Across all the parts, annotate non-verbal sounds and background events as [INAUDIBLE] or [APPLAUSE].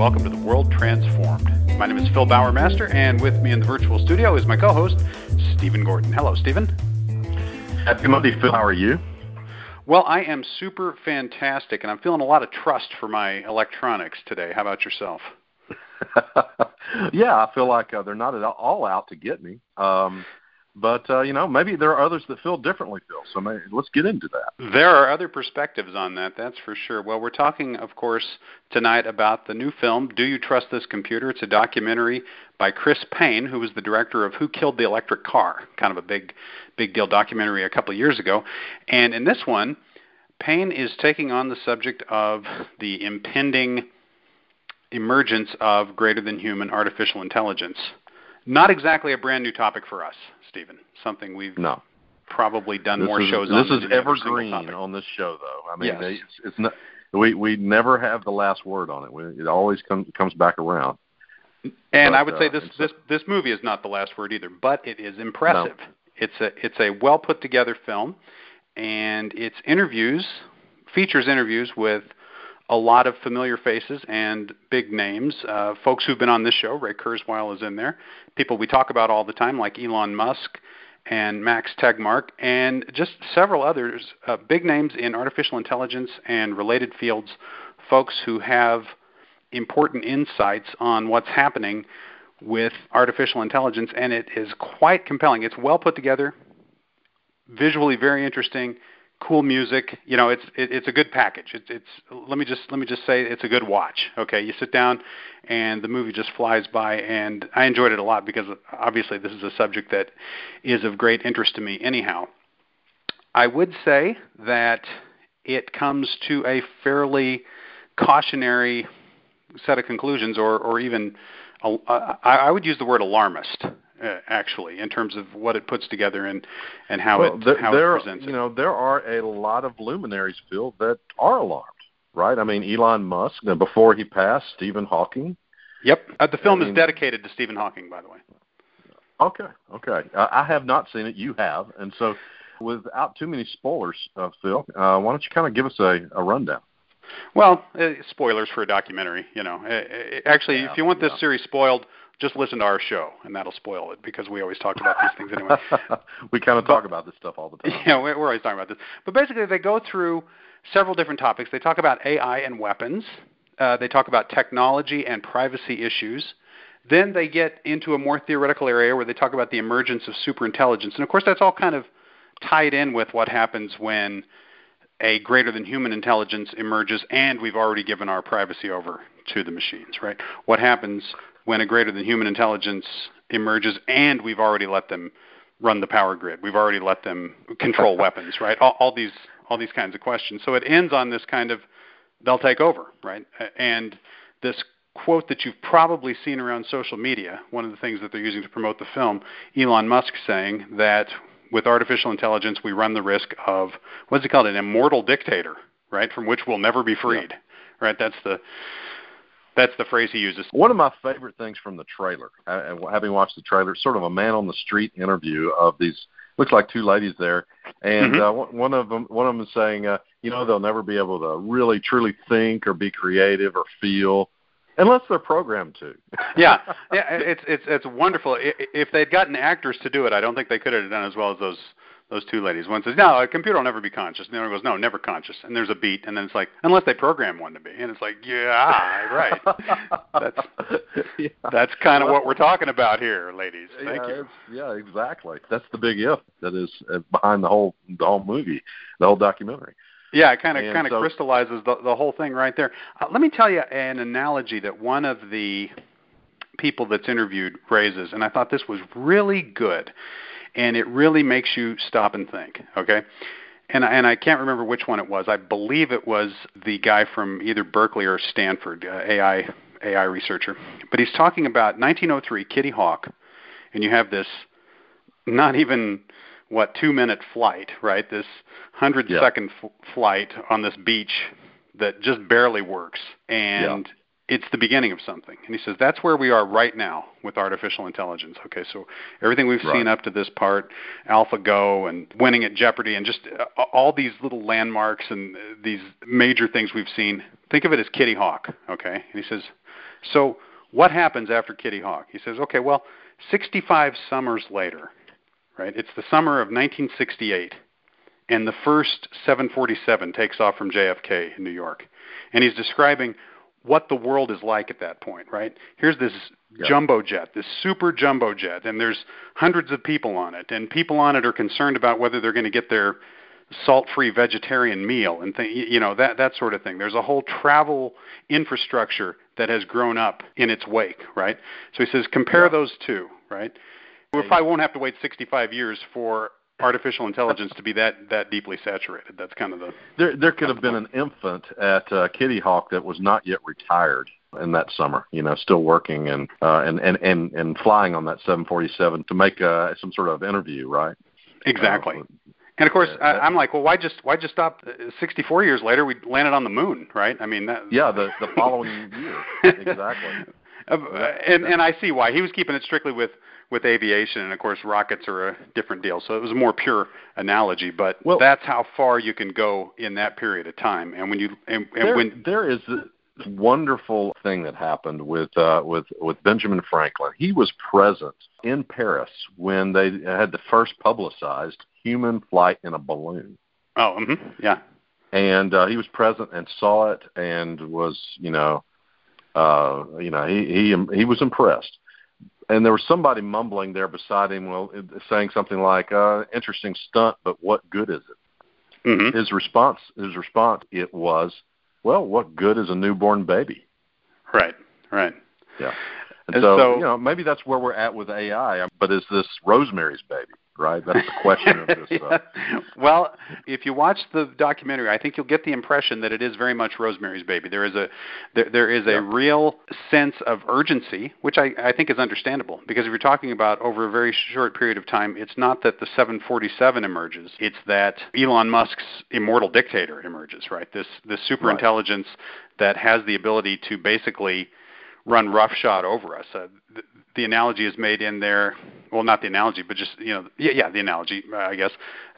welcome to the World Transformed. My name is Phil Bowermaster, and with me in the virtual studio is my co-host, Stephen Gordon. Hello, Stephen. Happy Monday, Phil. How are you? Well, I am super fantastic, and I'm feeling a lot of trust for my electronics today. How about yourself? [LAUGHS] yeah, I feel like uh, they're not at all out to get me. Um, but uh, you know, maybe there are others that feel differently, Phil. So maybe, let's get into that. There are other perspectives on that, that's for sure. Well, we're talking, of course, tonight about the new film "Do You Trust This Computer?" It's a documentary by Chris Paine, who was the director of "Who Killed the Electric Car," kind of a big, big deal documentary a couple of years ago. And in this one, Paine is taking on the subject of the impending emergence of greater than human artificial intelligence. Not exactly a brand new topic for us, Stephen. Something we've no. probably done this more is, shows this on. This is evergreen on this show, though. I mean, yes. it's, it's not. We we never have the last word on it. We, it always comes comes back around. And but, I would say uh, this this this movie is not the last word either, but it is impressive. No. It's a it's a well put together film, and its interviews features interviews with a lot of familiar faces and big names. Uh, folks who've been on this show, Ray Kurzweil is in there. People we talk about all the time, like Elon Musk and Max Tegmark, and just several others, uh, big names in artificial intelligence and related fields, folks who have important insights on what's happening with artificial intelligence, and it is quite compelling. It's well put together, visually very interesting cool music. You know, it's it, it's a good package. It's it's let me just let me just say it's a good watch. Okay, you sit down, and the movie just flies by, and I enjoyed it a lot because obviously this is a subject that is of great interest to me. Anyhow, I would say that it comes to a fairly cautionary set of conclusions, or or even I would use the word alarmist uh, actually in terms of what it puts together and and how well, it there, how there, it presents you know there are a lot of luminaries Phil that are alarmed right? I mean elon musk and before he passed stephen hawking. Yep. Uh, the film I mean, is dedicated to stephen hawking by the way. Okay okay. Uh, i have not seen it. You have. And so without too many spoilers uh, phil uh, why don't you kind of give us a, a rundown? Well uh, spoilers for a documentary you know. Actually yeah, if you want this yeah. series spoiled just listen to our show, and that'll spoil it because we always talk about these things anyway. [LAUGHS] we kind of talk about this stuff all the time. Yeah, we're always talking about this. But basically, they go through several different topics. They talk about AI and weapons. Uh, they talk about technology and privacy issues. Then they get into a more theoretical area where they talk about the emergence of superintelligence. And of course, that's all kind of tied in with what happens when a greater than human intelligence emerges and we've already given our privacy over to the machines, right? What happens when a greater than human intelligence emerges and we've already let them run the power grid. We've already let them control [LAUGHS] weapons, right? All, all these all these kinds of questions. So it ends on this kind of they'll take over, right? And this quote that you've probably seen around social media, one of the things that they're using to promote the film, Elon Musk saying that with artificial intelligence we run the risk of what's he called an immortal dictator, right? From which we'll never be freed. Yeah. Right? That's the that's the phrase he uses. One of my favorite things from the trailer, uh, having watched the trailer, sort of a man on the street interview of these. Looks like two ladies there, and mm-hmm. uh, one of them, one of them is saying, uh, you know, they'll never be able to really truly think or be creative or feel unless they're programmed to. yeah, [LAUGHS] yeah, it's it's it's wonderful. If they'd gotten actors to do it, I don't think they could have done as well as those those two ladies. One says, "No, a computer will never be conscious." And the other goes, "No, never conscious." And there's a beat, and then it's like, "Unless they program one to be," and it's like, "Yeah, [LAUGHS] right." [LAUGHS] that's yeah. that's kind of what we're talking about here, ladies. Thank yeah, you. Yeah, exactly. That's the big if that is uh, behind the whole the whole movie, the whole documentary. Yeah, it kind of kind of so- crystallizes the the whole thing right there. Uh, let me tell you an analogy that one of the people that's interviewed raises, and I thought this was really good, and it really makes you stop and think. Okay, and I- and I can't remember which one it was. I believe it was the guy from either Berkeley or Stanford, uh, AI AI researcher. But he's talking about 1903 Kitty Hawk, and you have this not even what two minute flight, right? This hundred Yeah. second f- flight on this beach that just barely works, and it's the beginning of something. And he says that's where we are right now with artificial intelligence. Okay, so everything we've Right. seen up to this part, AlphaGo and winning at Jeopardy, and just uh, all these little landmarks and uh, these major things we've seen. Think of it as Kitty Hawk. Okay, and he says So what happens after Kitty Hawk? He says, okay, well, 65 summers later, right? It's the summer of 1968, and the first 747 takes off from JFK in New York, and he's describing what the world is like at that point, right? Here's this yeah. jumbo jet, this super jumbo jet, and there's hundreds of people on it, and people on it are concerned about whether they're going to get their salt-free vegetarian meal and th- you know that that sort of thing. There's a whole travel infrastructure that has grown up in its wake, right? So he says compare yeah. those two, right? We probably won't have to wait 65 years for artificial intelligence to be that that deeply saturated. That's kind of the there. There could have been an infant at uh, Kitty Hawk that was not yet retired in that summer. You know, still working and uh, and and and and flying on that 747 to make uh, some sort of interview, right? Exactly. Uh, and of course, I, I'm like, well, why just why just stop? 64 years later, we landed on the moon, right? I mean, that, yeah, the the following [LAUGHS] year, exactly. Uh, and and I see why he was keeping it strictly with with aviation, and of course, rockets are a different deal. So it was a more pure analogy, but well, that's how far you can go in that period of time. And when you and, and there, when there is this wonderful thing that happened with uh, with with Benjamin Franklin. He was present in Paris when they had the first publicized human flight in a balloon. Oh, mm-hmm. yeah. And uh, he was present and saw it and was, you know, uh, you know, he he he was impressed. And there was somebody mumbling there beside him, well, saying something like, uh, "Interesting stunt, but what good is it?" Mm-hmm. His response, his response, it was, "Well, what good is a newborn baby?" Right, right. Yeah. And, and so, so, you know, maybe that's where we're at with AI. But is this Rosemary's Baby? Right? That's the question of this. [LAUGHS] Uh, yeah. Well, if you watch the documentary, I think you'll get the impression that it is very much Rosemary's Baby. There is a there, there is a real sense of urgency, which I, I think is understandable because if you're talking about over a very short period of time, it's not that the 747 emerges; it's that Elon Musk's immortal dictator emerges, right? This this super intelligence that has the ability to basically run roughshod over us. Uh, the, the analogy is made in there. Well, not the analogy, but just you know, yeah, yeah, the analogy, uh, I guess,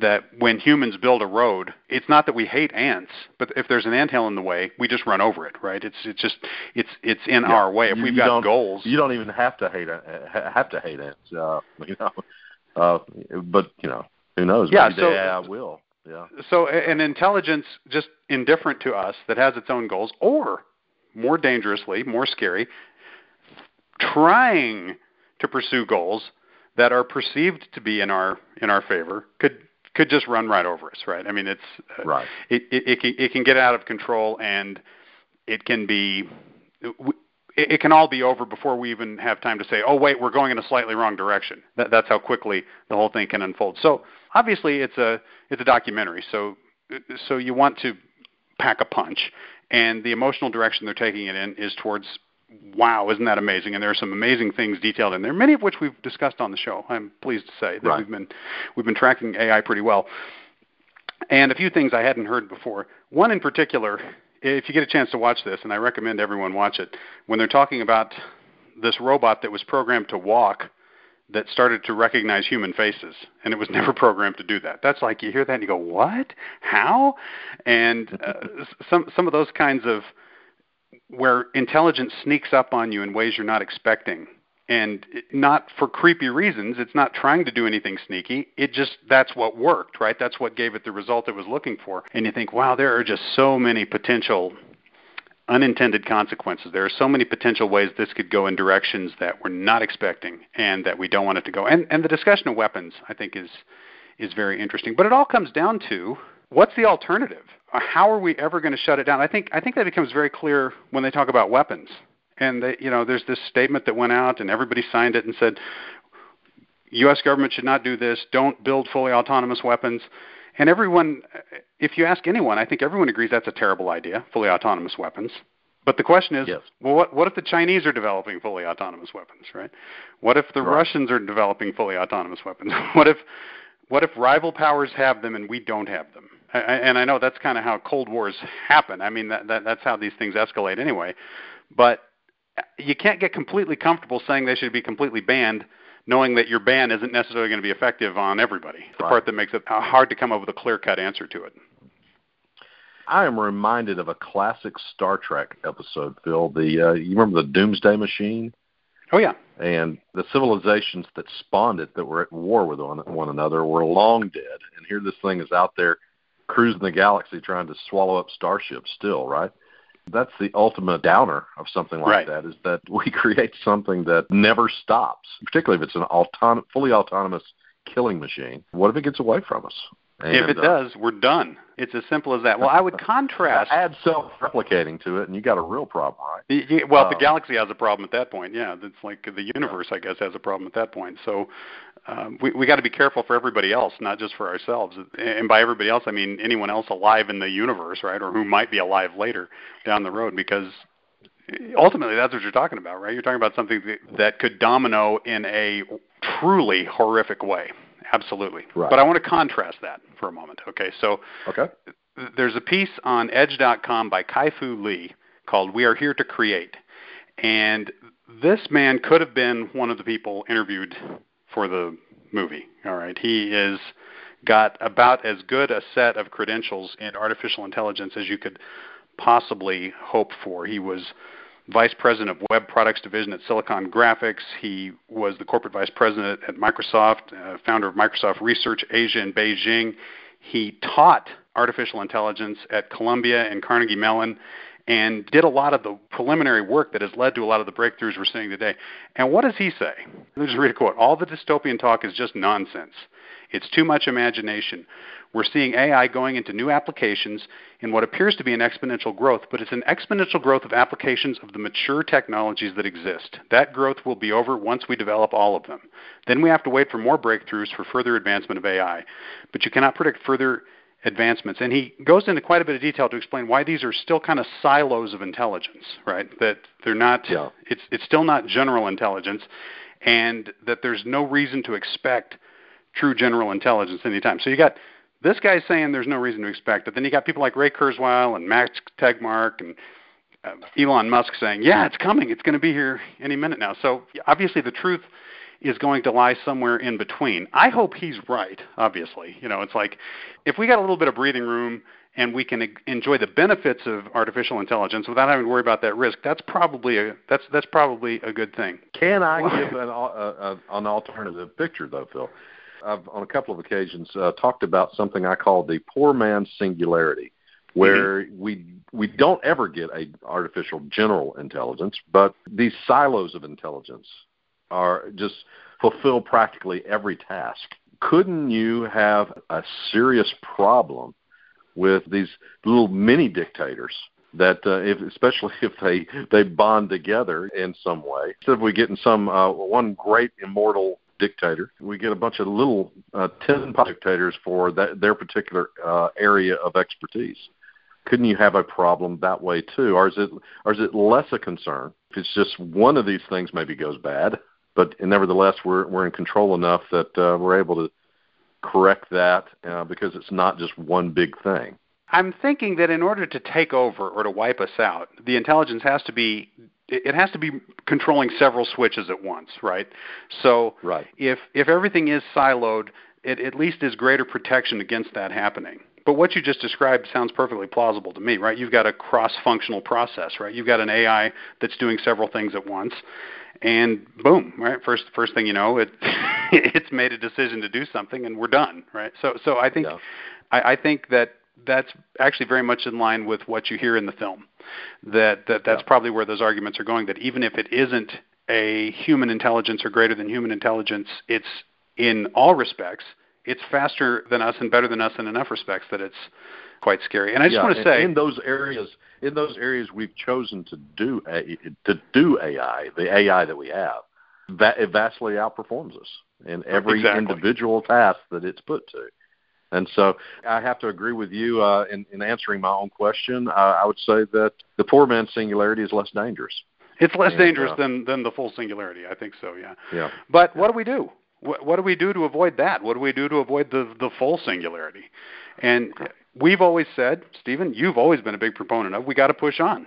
that when humans build a road, it's not that we hate ants, but if there's an anthill in the way, we just run over it, right? It's it's just it's it's in yeah, our way. If we've got goals, you don't even have to hate uh, have to hate ants, uh, [LAUGHS] you know. Uh, but you know, who knows? Yeah, Maybe so they, uh, will. Yeah. So an intelligence just indifferent to us that has its own goals, or more dangerously, more scary, trying to pursue goals that are perceived to be in our in our favor could could just run right over us, right? I mean, it's uh, right. It, it it can it can get out of control, and it can be. It, can all be over before we even have time to say, "Oh, wait, we're going in a slightly wrong direction." That, that's how quickly the whole thing can unfold. So obviously, it's a it's a documentary, so so you want to pack a punch, and the emotional direction they're taking it in is towards wow, isn't that amazing? And there are some amazing things detailed in there, many of which we've discussed on the show. I'm pleased to say that right. we've been we've been tracking AI pretty well. And a few things I hadn't heard before. One in particular, if you get a chance to watch this, and I recommend everyone watch it, when they're talking about this robot that was programmed to walk that started to recognize human faces and it was [LAUGHS] never programmed to do that. That's like you hear that and you go what? How? And uh, some some of those kinds of where intelligence sneaks up on you in ways you're not expecting. And it, not for creepy reasons it's not trying to do anything sneaky. It just that's what worked right? That's what gave it the result it was looking for. And you think wow there are just so many potential unintended consequences there are so many potential ways this could go in directions that we're not expecting and that we don't want it to go and and the discussion of weapons i think is is very interesting but it all comes down to what's the alternative uh, how are we ever going to shut it down? I think I think that becomes very clear when they talk about weapons. And they, you know, there's this statement that went out, and everybody signed it and said, "U.S. government should not do this. Don't build fully autonomous weapons." And everyone, if you ask anyone, I think everyone agrees that's a terrible idea, fully autonomous weapons. But the question is, yes. well, what, what if the Chinese are developing fully autonomous weapons, right? What if the right. Russians are developing fully autonomous weapons? [LAUGHS] what if, what if rival powers have them and we don't have them? and I know that's kind of how Cold Wars [LAUGHS] happen. I mean, that, that, that's how these things escalate anyway. But you can't get completely comfortable saying they should be completely banned, knowing that your ban isn't necessarily going to be effective on everybody. The right. part that makes it hard to come up with a clear-cut answer to it. I am reminded of a classic Star Trek episode, Phil. The uh, you remember the Doomsday Machine? Oh yeah. And the civilizations that spawned it that were at war with one, one another were long dead, and here this thing is out there cruising the galaxy trying to swallow up starships still, right? That's the ultimate downer of something like right. that is that [LAUGHS] we create something that never stops, particularly if it's an auton- fully autonomous killing machine. What if it gets away from us? And, if it uh, does, we're done. It's as simple as that. Well, I would [LAUGHS] contrast. Add self-replicating to it, and you got a real problem, right? You, well, the uh, galaxy has a problem at that point. Yeah, it's like the universe, I guess, has a problem at that point. So um, we we got to be careful for everybody else, not just for ourselves. And by everybody else, I mean anyone else alive in the universe, right, or who might be alive later down the road, because ultimately that's what you're talking about, right? You're talking about something that could domino in a truly horrific way. Absolutely. Right. But I want to contrast that for a moment. Okay, so okay. there's a piece on Edge.com by Kai-Fu Lee called "We Are Here to Create," and this man could have been one of the people interviewed for the movie. All right, he is got about as good a set of credentials in artificial intelligence as you could possibly hope for. He was vice president of web products division at Silicon Graphics. He was the corporate vice president at Microsoft, uh, founder of Microsoft Research Asia in Beijing. He taught artificial intelligence at Columbia and Carnegie Mellon and did a lot of the preliminary work that has led to a lot of the breakthroughs we're seeing today. And what does he say? Let me just read a quote. All the dystopian talk is just nonsense. It's too much imagination. We're seeing AI going into new applications in what appears to be an exponential growth, but it's an exponential growth of applications of the mature technologies that exist. That growth will be over once we develop all of them. Then we have to wait for more breakthroughs for further advancement of AI. But you cannot predict further advancements. And he goes into quite a bit of detail to explain why these are still kind of silos of intelligence, right? That they're not yeah. it's it's still not general intelligence and that there's no reason to expect true general intelligence anytime. So you got this guy saying there's no reason to expect it. Then you got people like Ray Kurzweil and Max Tegmark and uh, Elon Musk saying, "Yeah, it's coming. It's going to be here any minute now." So obviously, the truth is going to lie somewhere in between. I hope he's right. Obviously, you know, it's like if we got a little bit of breathing room and we can enjoy the benefits of artificial intelligence without having to worry about that risk, that's probably a that's that's probably a good thing. Can I give an, a, a, an alternative picture though, Phil? I've on a couple of occasions uh, talked about something I call the poor man's singularity, where mm-hmm. we we don't ever get a artificial general intelligence, but these silos of intelligence are just fulfill practically every task. Couldn't you have a serious problem with these little mini dictators that uh, if, especially [LAUGHS] if they they bond together in some way instead of we getting some uh, one great immortal dictator. We get a bunch of little uh, tin pot dictators for that, their particular uh, area of expertise. Couldn't you have a problem that way too, or is it or is it less a concern if it's just one of these things maybe goes bad, but nevertheless we're we're in control enough that uh, we're able to correct that uh, because it's not just one big thing. I'm thinking that in order to take over or to wipe us out, the intelligence has to be it has to be controlling several switches at once, right? So right. if if everything is siloed, it at least is greater protection against that happening. But what you just described sounds perfectly plausible to me, right? You've got a cross-functional process, right? You've got an AI that's doing several things at once, and boom, right? First first thing you know, it [LAUGHS] it's made a decision to do something, and we're done, right? So so I think yeah. I, I think that that's actually very much in line with what you hear in the film. That that that's yeah. probably where those arguments are going. That even if it isn't a human intelligence or greater than human intelligence, it's in all respects it's faster than us and better than us in enough respects that it's quite scary. And I just yeah, want to say in those areas, in those areas we've chosen to do a, to do AI, the AI that we have, that it vastly outperforms us in every exactly. individual task that it's put to. And so I have to agree with you uh, in, in answering my own question. Uh, I would say that the poor man's singularity is less dangerous. It's less and, dangerous uh, than than the full singularity. I think so. Yeah. Yeah. But what do we do? What, what do we do to avoid that? What do we do to avoid the the full singularity? And we've always said, Stephen, you've always been a big proponent of we got to push on.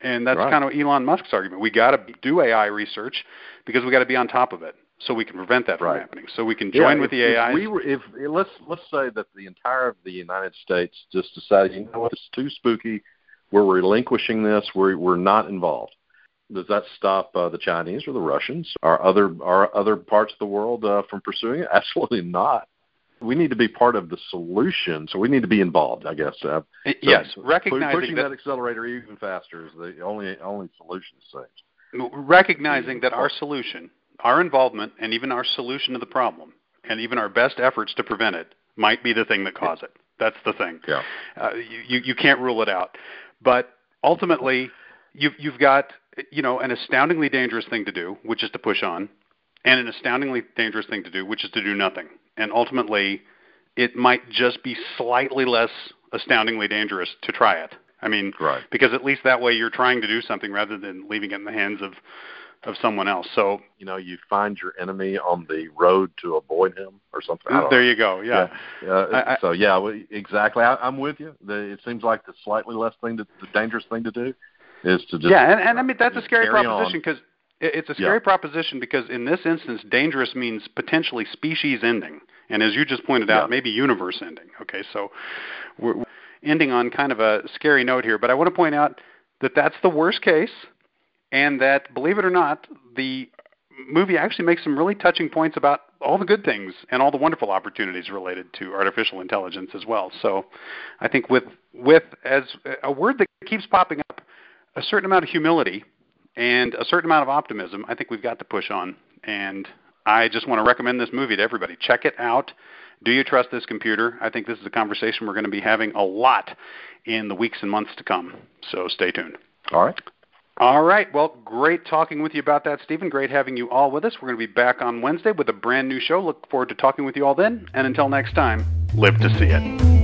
And that's right. kind of Elon Musk's argument. We got to do AI research because we got to be on top of it. so we can prevent that from Right. happening. So we can join Yeah, with if, the AI. If we were, if let's let's say that the entire of the United States just decided, you know what, it's too spooky. We're relinquishing this. We're we're not involved. Does that stop uh, the Chinese or the Russians or other or other parts of the world uh, from pursuing it? [LAUGHS] Absolutely not. We need to be part of the solution, so we need to be involved. I guess. Uh, so yes, recognizing pushing that, that accelerator even faster is the only only solution. Seems. recognizing that our solution, our involvement, and even our solution to the problem, and even our best efforts to prevent it, might be the thing that caused it. That's the thing. Yeah. Uh, you, you you can't rule it out, but ultimately, you've you've got you know an astoundingly dangerous thing to do, which is to push on, and an astoundingly dangerous thing to do, which is to do nothing. And ultimately, it might just be slightly less astoundingly dangerous to try it. I mean, Right. because at least that way you're trying to do something rather than leaving it in the hands of of someone else. So You know, you find your enemy on the road to avoid him or something. There know. you go. Yeah. Yeah. I- I- so yeah, we, exactly. I, I'm with you. The, it seems like the slightly less thing, to, the dangerous thing to do, is to just yeah, and, and I mean that's a scary proposition because it's a scary Yeah. proposition because in this instance, dangerous means potentially species ending, and as you just pointed out, Yeah. maybe universe ending. Okay, so we're we're ending on kind of a scary note here, but I want to point out that that's the worst case, and that believe it or not, the movie actually makes some really touching points about all the good things and all the wonderful opportunities related to artificial intelligence as well. So, I think with with as a word that keeps popping up, a certain amount of humility and a certain amount of optimism, I think we've got to push on. And I just want to recommend this movie to everybody. Check it out. Do you trust this computer? I think this is a conversation we're going to be having a lot in the weeks and months to come. So stay tuned. All right. All right. Well, great talking with you about that, Stephen. Great having you all with us. We're going to be back on Wednesday with a brand new show. Look forward to talking with you all then. And until next time, live to see it.